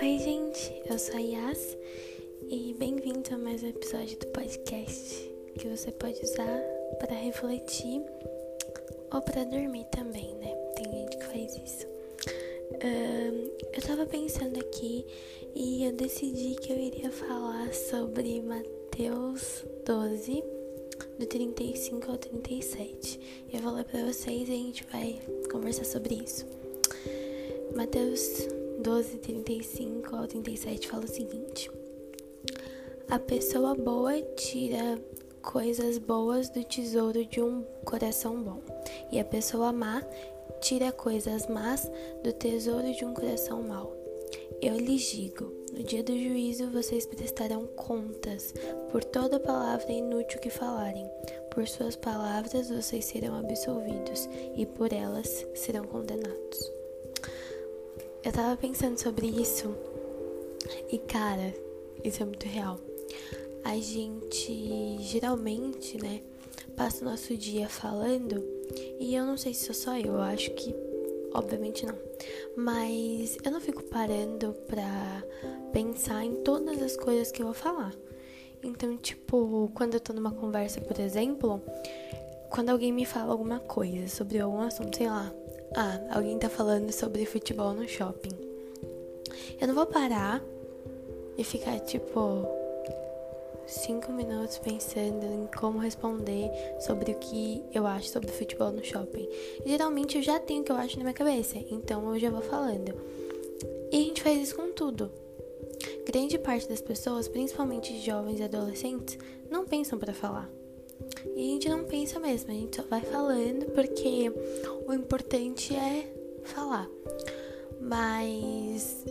Oi, gente, eu sou a Yas e bem-vindo a mais um episódio do podcast que você pode usar para refletir ou para dormir também, né? Tem gente que faz isso. Uh, eu tava pensando aqui e eu decidi que eu iria falar sobre Mateus 12, do 35 ao 37. Eu vou ler para vocês e a gente vai conversar sobre isso. Mateus 12, 35 ao 37 fala o seguinte: A pessoa boa tira coisas boas do tesouro de um coração bom, e a pessoa má tira coisas más do tesouro de um coração mau. Eu lhes digo: no dia do juízo vocês prestarão contas por toda palavra inútil que falarem. Por suas palavras vocês serão absolvidos, e por elas serão condenados. Eu tava pensando sobre isso e, cara, isso é muito real. A gente geralmente, né, passa o nosso dia falando e eu não sei se sou só eu, eu acho que obviamente não. Mas eu não fico parando pra pensar em todas as coisas que eu vou falar. Então, tipo, quando eu tô numa conversa, por exemplo, quando alguém me fala alguma coisa sobre algum assunto, sei lá, ah, alguém tá falando sobre futebol no shopping. Eu não vou parar e ficar tipo cinco minutos pensando em como responder sobre o que eu acho sobre futebol no shopping. Geralmente eu já tenho o que eu acho na minha cabeça, então eu já vou falando. E a gente faz isso com tudo. Grande parte das pessoas, principalmente jovens e adolescentes, não pensam para falar. E a gente não pensa mesmo, a gente só vai falando porque o importante é falar. Mas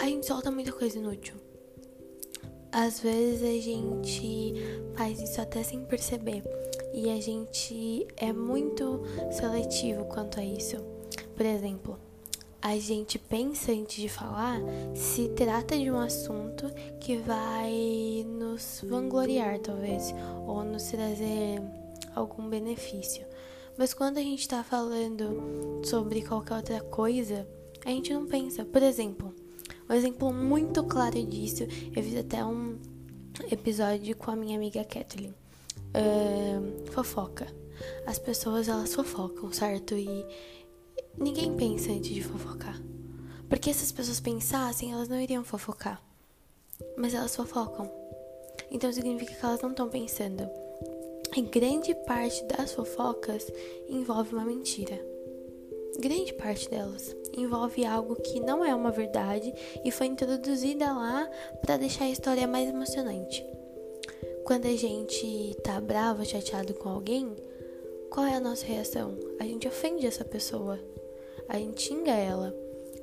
a gente solta muita coisa inútil. Às vezes a gente faz isso até sem perceber. E a gente é muito seletivo quanto a isso. Por exemplo, a gente pensa antes de falar se trata de um assunto que vai nos vangloriar, talvez, ou nos trazer algum benefício. Mas quando a gente está falando sobre qualquer outra coisa, a gente não pensa. Por exemplo, um exemplo muito claro disso, eu fiz até um episódio com a minha amiga Kathleen. Uh, fofoca. As pessoas elas fofocam, certo? E Ninguém pensa antes de fofocar. Porque se as pessoas pensassem, elas não iriam fofocar. Mas elas fofocam. Então significa que elas não estão pensando. E grande parte das fofocas envolve uma mentira. Grande parte delas envolve algo que não é uma verdade e foi introduzida lá para deixar a história mais emocionante. Quando a gente tá bravo, chateado com alguém, qual é a nossa reação? A gente ofende essa pessoa a gente xinga ela.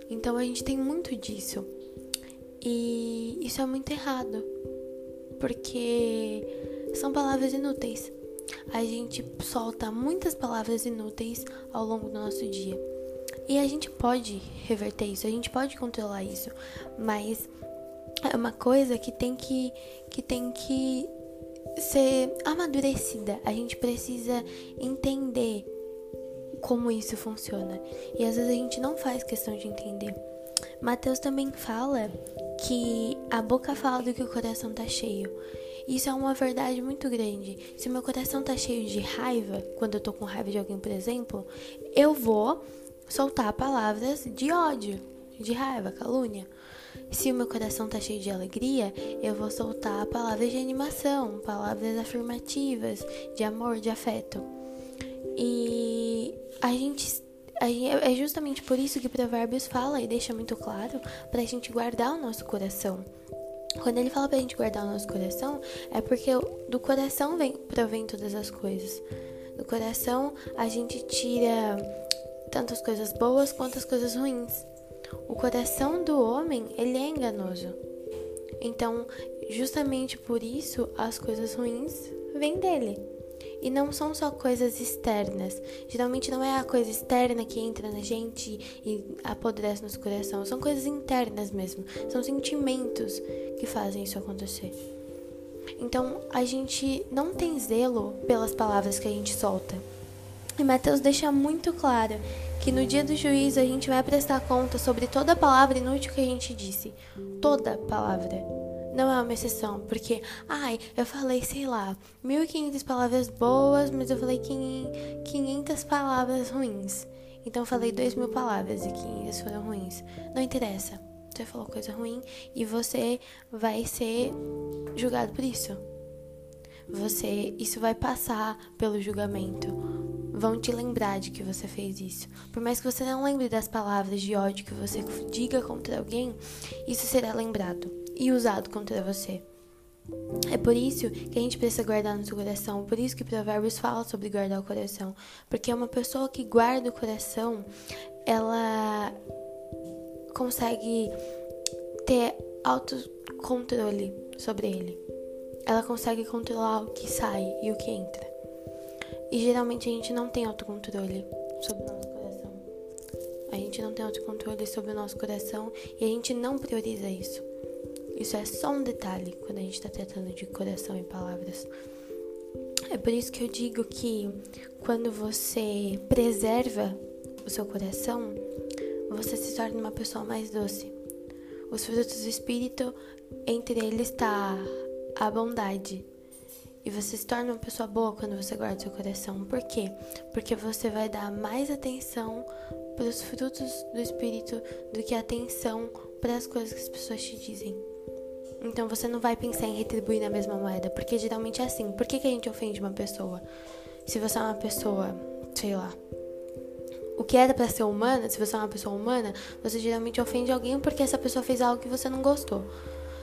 Então a gente tem muito disso. E isso é muito errado. Porque são palavras inúteis. A gente solta muitas palavras inúteis ao longo do nosso dia. E a gente pode reverter isso, a gente pode controlar isso, mas é uma coisa que tem que que tem que ser amadurecida. A gente precisa entender como isso funciona. E às vezes a gente não faz questão de entender. Mateus também fala que a boca fala do que o coração tá cheio. Isso é uma verdade muito grande. Se meu coração tá cheio de raiva, quando eu tô com raiva de alguém, por exemplo, eu vou soltar palavras de ódio, de raiva, calúnia. Se o meu coração tá cheio de alegria, eu vou soltar palavras de animação, palavras afirmativas, de amor, de afeto. E a gente é justamente por isso que Provérbios fala e deixa muito claro para a gente guardar o nosso coração. Quando ele fala para a gente guardar o nosso coração, é porque do coração vem, provém todas as coisas. Do coração a gente tira tanto as coisas boas quanto as coisas ruins. O coração do homem, ele é enganoso. Então, justamente por isso, as coisas ruins vêm dele. E não são só coisas externas. Geralmente não é a coisa externa que entra na gente e apodrece nosso coração. São coisas internas mesmo. São sentimentos que fazem isso acontecer. Então a gente não tem zelo pelas palavras que a gente solta. E Mateus deixa muito claro que no dia do juízo a gente vai prestar conta sobre toda palavra inútil que a gente disse. Toda palavra. Não é uma exceção, porque, ai, eu falei, sei lá, 1500 palavras boas, mas eu falei 500 palavras ruins. Então eu falei 2000 palavras e 500 foram ruins. Não interessa. Você falou coisa ruim e você vai ser julgado por isso. Você, isso vai passar pelo julgamento. Vão te lembrar de que você fez isso. Por mais que você não lembre das palavras de ódio que você diga contra alguém, isso será lembrado e usado contra você. É por isso que a gente precisa guardar no seu coração. Por isso que Provérbios fala sobre guardar o coração. Porque uma pessoa que guarda o coração, ela consegue ter autocontrole sobre ele. Ela consegue controlar o que sai e o que entra. E geralmente a gente não tem autocontrole sobre o nosso coração. A gente não tem autocontrole sobre o nosso coração e a gente não prioriza isso. Isso é só um detalhe quando a gente está tratando de coração e palavras. É por isso que eu digo que quando você preserva o seu coração, você se torna uma pessoa mais doce. Os frutos do Espírito, entre eles está a bondade. E você se torna uma pessoa boa quando você guarda seu coração. Por quê? Porque você vai dar mais atenção para os frutos do Espírito do que atenção para as coisas que as pessoas te dizem. Então você não vai pensar em retribuir na mesma moeda, porque geralmente é assim. Por que, que a gente ofende uma pessoa? Se você é uma pessoa, sei lá, o que era para ser humana, se você é uma pessoa humana, você geralmente ofende alguém porque essa pessoa fez algo que você não gostou.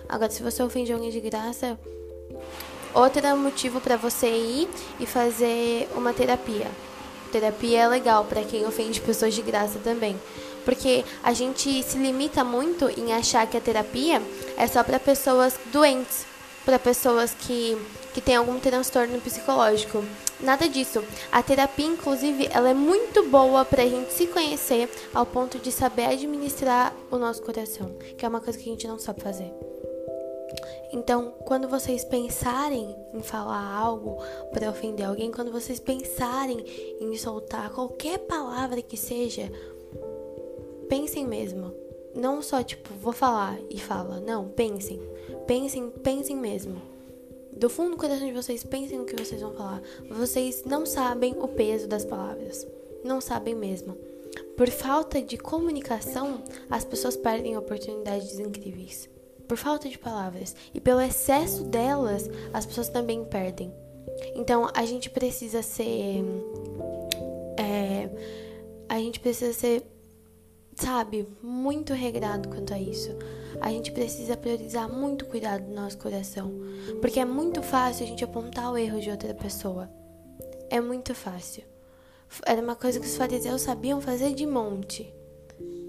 Agora, se você ofende alguém de graça, outro motivo para você ir e fazer uma terapia. Terapia é legal para quem ofende pessoas de graça também. Porque a gente se limita muito em achar que a terapia é só para pessoas doentes, para pessoas que, que têm algum transtorno psicológico. Nada disso. A terapia, inclusive, ela é muito boa para a gente se conhecer ao ponto de saber administrar o nosso coração, que é uma coisa que a gente não sabe fazer. Então, quando vocês pensarem em falar algo para ofender alguém, quando vocês pensarem em soltar qualquer palavra que seja, pensem mesmo. Não só tipo, vou falar e fala. Não, pensem. Pensem, pensem mesmo. Do fundo do coração de vocês, pensem no que vocês vão falar. Vocês não sabem o peso das palavras. Não sabem mesmo. Por falta de comunicação, as pessoas perdem oportunidades incríveis. Por falta de palavras. E pelo excesso delas, as pessoas também perdem. Então, a gente precisa ser. É, a gente precisa ser sabe, muito regrado quanto a isso. A gente precisa priorizar muito cuidado no nosso coração, porque é muito fácil a gente apontar o erro de outra pessoa. É muito fácil. Era uma coisa que os fariseus sabiam fazer de monte.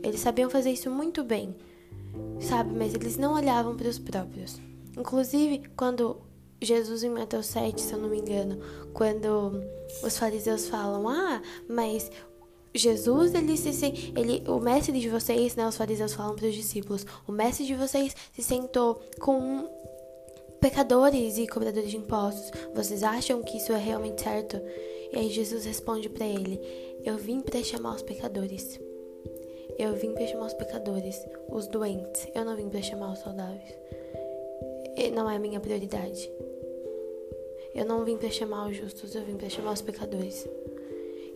Eles sabiam fazer isso muito bem, sabe? Mas eles não olhavam para os próprios. Inclusive, quando Jesus em Mateus 7, se eu não me engano, quando os fariseus falam: "Ah, mas Jesus, ele se ele, o mestre de vocês, né, os fariseus falam para os discípulos, o mestre de vocês se sentou com pecadores e cobradores de impostos. Vocês acham que isso é realmente certo? E aí Jesus responde para ele: Eu vim para chamar os pecadores. Eu vim para chamar os pecadores, os doentes. Eu não vim para chamar os saudáveis. E não é a minha prioridade. Eu não vim para chamar os justos, eu vim para chamar os pecadores.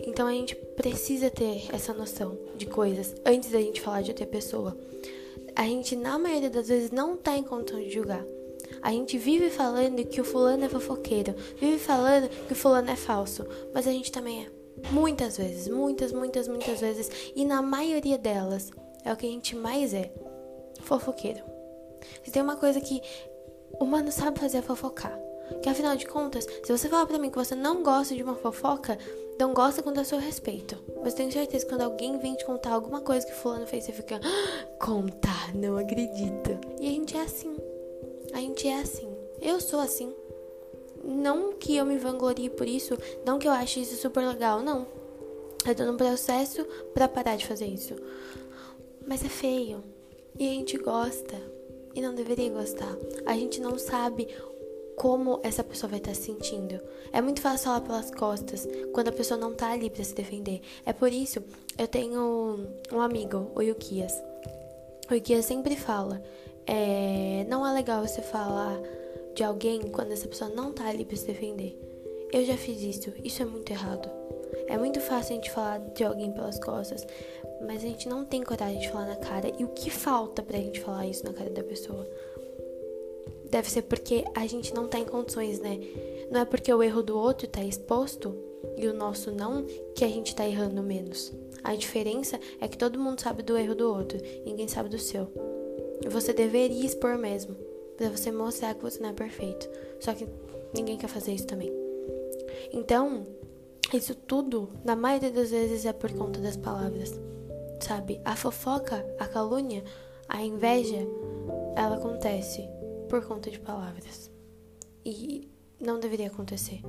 Então a gente precisa ter essa noção de coisas antes da gente falar de outra pessoa. A gente, na maioria das vezes, não tá em condição de julgar. A gente vive falando que o fulano é fofoqueiro, vive falando que o fulano é falso, mas a gente também é. Muitas vezes, muitas, muitas, muitas vezes, e na maioria delas é o que a gente mais é: fofoqueiro. Se tem uma coisa que o humano sabe fazer é fofocar. Que afinal de contas, se você falar pra mim que você não gosta de uma fofoca, não gosta quando é seu respeito. Mas tenho certeza que quando alguém vem te contar alguma coisa que fulano fez, você fica, ah, conta, não acredito. E a gente é assim. A gente é assim. Eu sou assim. Não que eu me vanglorie por isso, não que eu ache isso super legal, não. Eu tô num processo para parar de fazer isso. Mas é feio. E a gente gosta. E não deveria gostar. A gente não sabe como essa pessoa vai estar tá se sentindo. É muito fácil falar pelas costas quando a pessoa não tá ali para se defender. É por isso eu tenho um amigo, o Yukias. O Yukias sempre fala: é, não é legal você falar de alguém quando essa pessoa não tá ali para se defender. Eu já fiz isso, isso é muito errado. É muito fácil a gente falar de alguém pelas costas, mas a gente não tem coragem de falar na cara. E o que falta pra gente falar isso na cara da pessoa? deve ser porque a gente não tá em condições, né? Não é porque o erro do outro tá exposto e o nosso não que a gente tá errando menos. A diferença é que todo mundo sabe do erro do outro, ninguém sabe do seu. Você deveria expor mesmo, para você mostrar que você não é perfeito. Só que ninguém quer fazer isso também. Então, isso tudo, na maioria das vezes, é por conta das palavras. Sabe? A fofoca, a calúnia, a inveja, ela acontece por conta de palavras. E não deveria acontecer.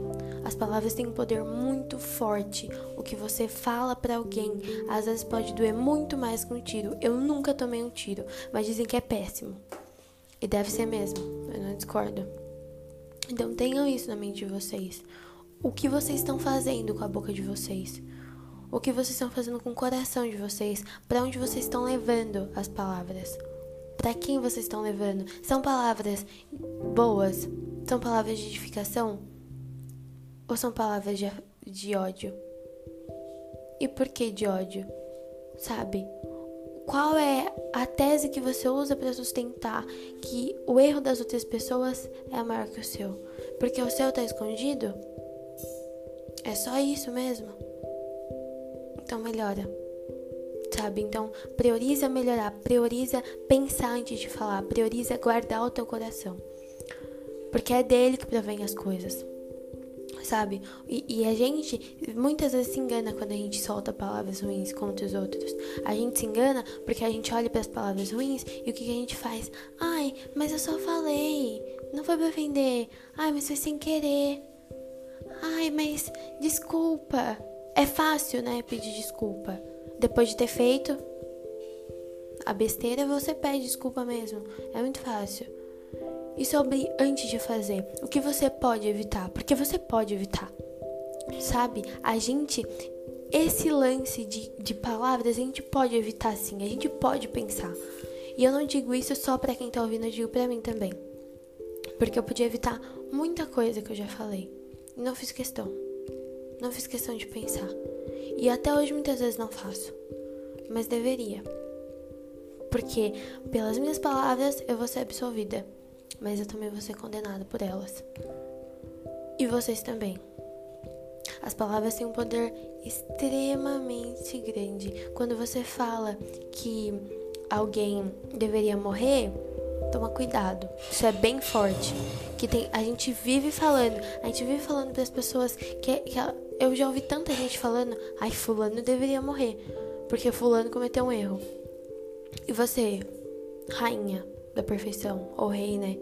As palavras têm um poder muito forte. O que você fala para alguém às vezes pode doer muito mais que um tiro. Eu nunca tomei um tiro, mas dizem que é péssimo. E deve ser mesmo. Eu não discordo. Então tenham isso na mente de vocês. O que vocês estão fazendo com a boca de vocês? O que vocês estão fazendo com o coração de vocês? Para onde vocês estão levando as palavras? Para quem vocês estão levando? São palavras boas? São palavras de edificação? Ou são palavras de, de ódio? E por que de ódio? Sabe? Qual é a tese que você usa para sustentar que o erro das outras pessoas é maior que o seu? Porque o seu está escondido? É só isso mesmo? Então melhora sabe? Então, prioriza melhorar, prioriza pensar antes de falar, prioriza guardar o teu coração. Porque é dele que provém as coisas. Sabe? E, e, a gente muitas vezes se engana quando a gente solta palavras ruins contra os outros. A gente se engana porque a gente olha para as palavras ruins e o que, que a gente faz? Ai, mas eu só falei. Não foi pra ofender. Ai, mas foi sem querer. Ai, mas desculpa. É fácil, né? Pedir desculpa. Depois de ter feito a besteira, você pede desculpa mesmo. É muito fácil. E sobre antes de fazer, o que você pode evitar? Porque você pode evitar. Sabe? A gente, esse lance de, de palavras, a gente pode evitar sim. A gente pode pensar. E eu não digo isso só para quem tá ouvindo, eu digo pra mim também. Porque eu podia evitar muita coisa que eu já falei. E não fiz questão. Não fiz questão de pensar. E até hoje muitas vezes não faço. Mas deveria. Porque pelas minhas palavras eu vou ser absolvida. Mas eu também vou ser condenada por elas. E vocês também. As palavras têm um poder extremamente grande. Quando você fala que alguém deveria morrer, toma cuidado. Isso é bem forte. Que tem, a gente vive falando, a gente vive falando para as pessoas que, que eu já ouvi tanta gente falando, ai, fulano deveria morrer, porque fulano cometeu um erro. E você, rainha da perfeição, ou rei, né?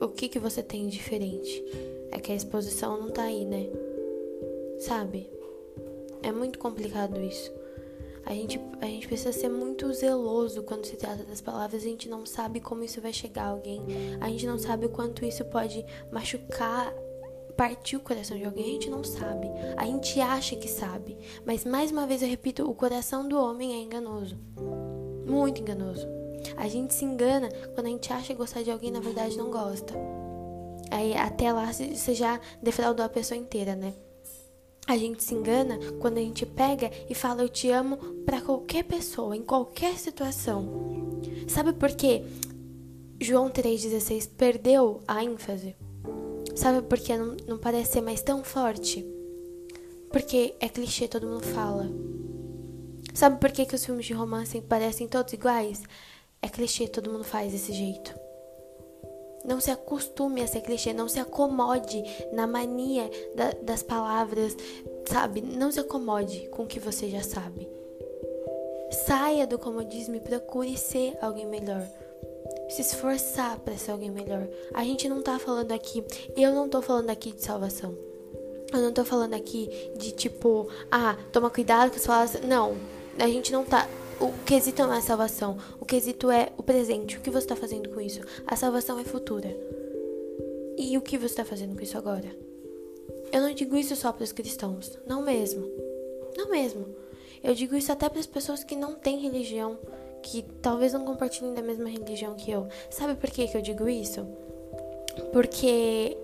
O, o que que você tem diferente? É que a exposição não tá aí, né? Sabe? É muito complicado isso. A gente, a gente precisa ser muito zeloso quando se trata das palavras. A gente não sabe como isso vai chegar a alguém. A gente não sabe o quanto isso pode machucar, partir o coração de alguém. A gente não sabe. A gente acha que sabe. Mas mais uma vez eu repito: o coração do homem é enganoso. Muito enganoso. A gente se engana quando a gente acha gostar de alguém na verdade não gosta. Aí até lá você já defraudou a pessoa inteira, né? A gente se engana quando a gente pega e fala eu te amo para qualquer pessoa, em qualquer situação. Sabe por quê? João 3,16 perdeu a ênfase. Sabe por que não, não parece ser mais tão forte? Porque é clichê, todo mundo fala. Sabe por que, que os filmes de romance parecem todos iguais? É clichê, todo mundo faz desse jeito. Não se acostume a ser clichê, não se acomode na mania da, das palavras, sabe? Não se acomode com o que você já sabe. Saia do comodismo e procure ser alguém melhor. Se esforçar para ser alguém melhor. A gente não tá falando aqui, eu não tô falando aqui de salvação. Eu não tô falando aqui de tipo, ah, toma cuidado com as palavras. Não, a gente não tá o quesito não é salvação. O quesito é o presente. O que você está fazendo com isso? A salvação é futura. E o que você está fazendo com isso agora? Eu não digo isso só para os cristãos, não mesmo. Não mesmo. Eu digo isso até para as pessoas que não têm religião, que talvez não compartilhem da mesma religião que eu. Sabe por que, que eu digo isso? Porque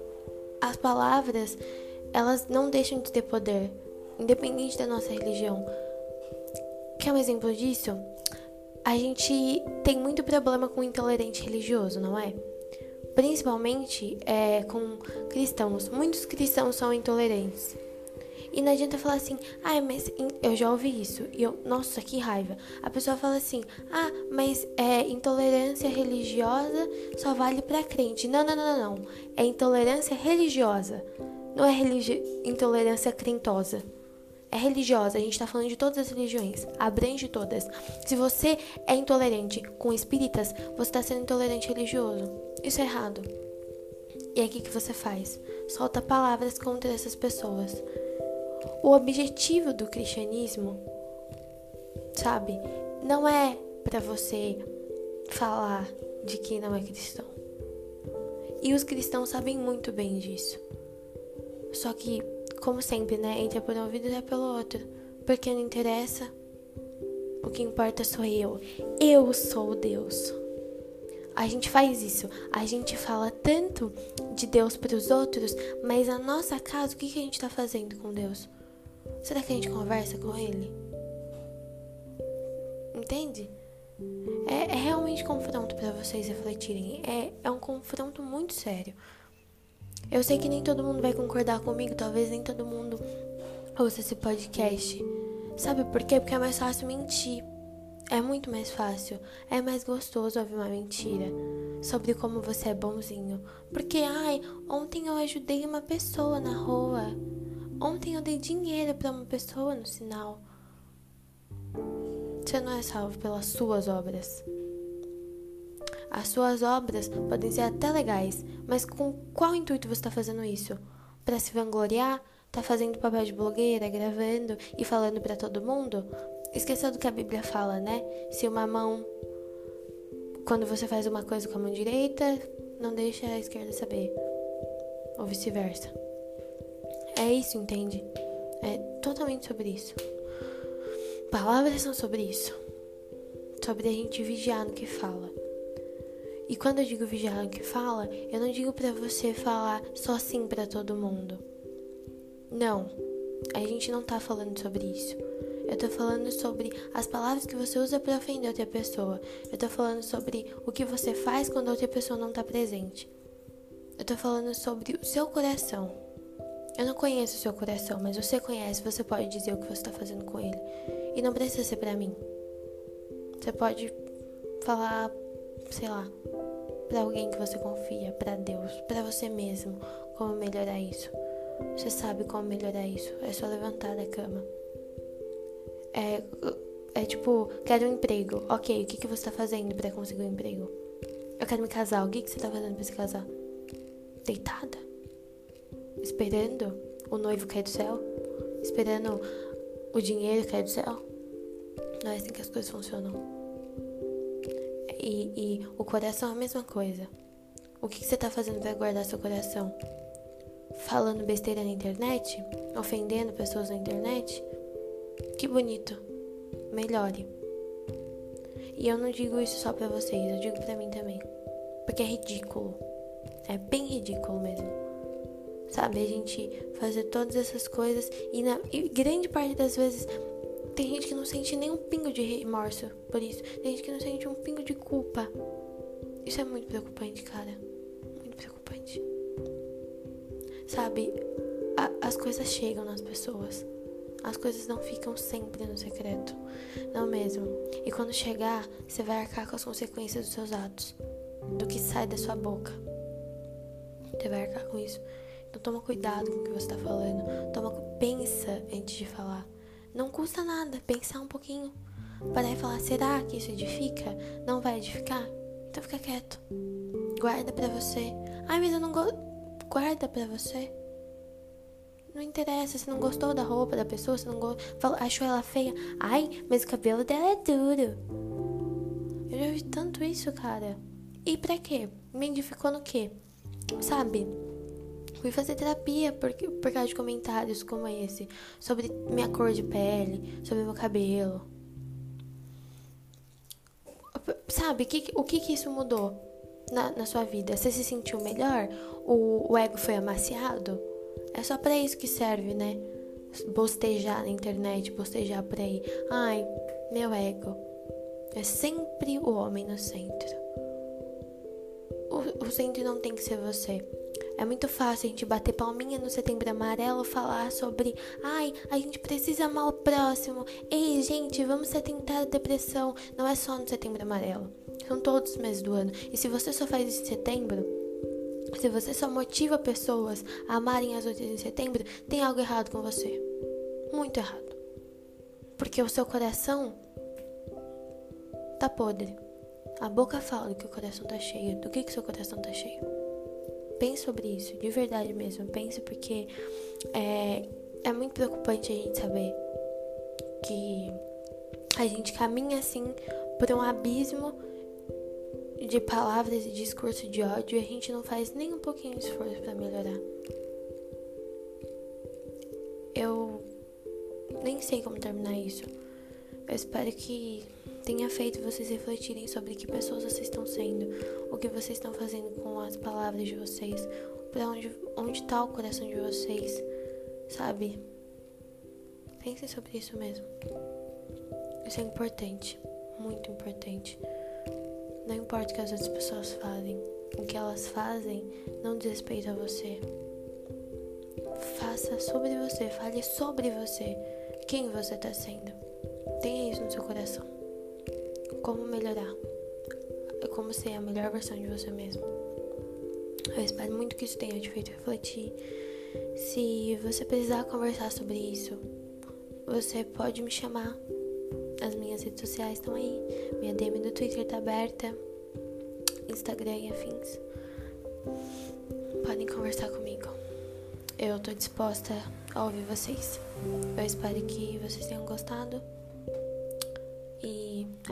as palavras, elas não deixam de ter poder, independente da nossa religião. Quer um exemplo disso? A gente tem muito problema com intolerante religioso, não é? Principalmente é, com cristãos. Muitos cristãos são intolerantes. E não adianta falar assim, ah, mas eu já ouvi isso. E eu, nossa, que raiva. A pessoa fala assim, ah, mas é intolerância religiosa só vale para crente. Não, não, não, não, não. É intolerância religiosa. Não é religi intolerância crentosa. É religiosa, a gente tá falando de todas as religiões, abrange todas. Se você é intolerante com espíritas, você tá sendo intolerante religioso. Isso é errado. E o que, que você faz? Solta palavras contra essas pessoas. O objetivo do cristianismo, sabe, não é para você falar de quem não é cristão. E os cristãos sabem muito bem disso. Só que, como sempre, né, entra por um ouvido e sai pelo outro, porque não interessa. O que importa sou eu. Eu sou Deus. A gente faz isso. A gente fala tanto de Deus para os outros, mas na nossa casa, o que, que a gente está fazendo com Deus? Será que a gente conversa com Ele? Entende? É, é realmente confronto para vocês refletirem. É, é um confronto muito sério. Eu sei que nem todo mundo vai concordar comigo, talvez nem todo mundo ouça esse podcast. Sabe por quê? Porque é mais fácil mentir. É muito mais fácil, é mais gostoso ouvir uma mentira sobre como você é bonzinho. Porque, ai, ontem eu ajudei uma pessoa na rua. Ontem eu dei dinheiro para uma pessoa no sinal. Você não é salvo pelas suas obras. As suas obras podem ser até legais, mas com qual intuito você está fazendo isso? Para se vangloriar? Tá fazendo papel de blogueira, gravando e falando para todo mundo? Esqueça do que a Bíblia fala, né? Se uma mão. Quando você faz uma coisa com a mão direita, não deixa a esquerda saber. Ou vice-versa. É isso, entende? É totalmente sobre isso. Palavras são sobre isso. Sobre a gente vigiar no que fala. E quando eu digo vigiar no que fala, eu não digo para você falar só sim para todo mundo. Não. A gente não tá falando sobre isso. Eu tô falando sobre as palavras que você usa para ofender outra pessoa. Eu tô falando sobre o que você faz quando outra pessoa não tá presente. Eu tô falando sobre o seu coração. Eu não conheço o seu coração, mas você conhece, você pode dizer o que você tá fazendo com ele. E não precisa ser para mim. Você pode falar, sei lá, para alguém que você confia, para Deus, para você mesmo, como melhorar isso. Você sabe como melhorar isso. É só levantar da cama. É, é tipo, quero um emprego. Ok, o que, que você tá fazendo para conseguir um emprego? Eu quero me casar. O que, que você tá fazendo pra se casar? Deitada? Esperando o noivo cair do céu? Esperando o dinheiro cair do céu? Não é assim que as coisas funcionam. E, e o coração é a mesma coisa. O que, que você tá fazendo para guardar seu coração? Falando besteira na internet? Ofendendo pessoas na internet? Que bonito. Melhore. E eu não digo isso só pra vocês, eu digo pra mim também. Porque é ridículo. É bem ridículo mesmo. Sabe, a gente fazer todas essas coisas e, na, e grande parte das vezes tem gente que não sente nem um pingo de remorso por isso. Tem gente que não sente um pingo de culpa. Isso é muito preocupante, cara. Muito preocupante. Sabe, a, as coisas chegam nas pessoas. As coisas não ficam sempre no secreto, não mesmo? E quando chegar, você vai arcar com as consequências dos seus atos, do que sai da sua boca. Você vai arcar com isso. Então toma cuidado com o que você está falando. Toma, pensa antes de falar. Não custa nada pensar um pouquinho. Parar e falar, será que isso edifica? Não vai edificar? Então fica quieto. Guarda pra você. Ai, mas eu não gosto. Guarda pra você. Não interessa, se não gostou da roupa da pessoa, se não go... achou ela feia. Ai, mas o cabelo dela é duro. Eu já vi tanto isso, cara. E pra quê? Me edificou no quê? Sabe? Fui fazer terapia por, por causa de comentários como esse, sobre minha cor de pele, sobre meu cabelo. Sabe, que, o que, que isso mudou na, na sua vida? Você se sentiu melhor? O, o ego foi amaciado? É só para isso que serve, né? Bostejar na internet, bostejar por aí. Ai, meu ego. É sempre o homem no centro. O, o centro não tem que ser você. É muito fácil a gente bater palminha no setembro amarelo, falar sobre, ai, a gente precisa amar o próximo. Ei, gente, vamos atentar à depressão. Não é só no setembro amarelo. São todos os meses do ano. E se você só faz isso em setembro, se você só motiva pessoas a amarem as outras em setembro, tem algo errado com você. Muito errado. Porque o seu coração tá podre. A boca fala que o coração tá cheio. Do que que seu coração tá cheio? Pense sobre isso, de verdade mesmo. Pense porque é, é muito preocupante a gente saber que a gente caminha assim por um abismo de palavras e discurso de ódio e a gente não faz nem um pouquinho de esforço para melhorar. Eu nem sei como terminar isso. Eu espero que tenha feito vocês refletirem sobre que pessoas vocês estão sendo, o que vocês estão fazendo com as palavras de vocês, para onde onde está o coração de vocês, sabe? Pensem sobre isso mesmo. Isso é importante, muito importante. Não importa o que as outras pessoas fazem, o que elas fazem não diz respeito a você. Faça sobre você, fale sobre você, quem você está sendo. Tenha isso no seu coração como melhorar, como ser a melhor versão de você mesmo. Eu espero muito que isso tenha te feito refletir. Se você precisar conversar sobre isso, você pode me chamar. As minhas redes sociais estão aí. Minha DM do Twitter tá aberta. Instagram e afins. Podem conversar comigo. Eu tô disposta a ouvir vocês. Eu espero que vocês tenham gostado.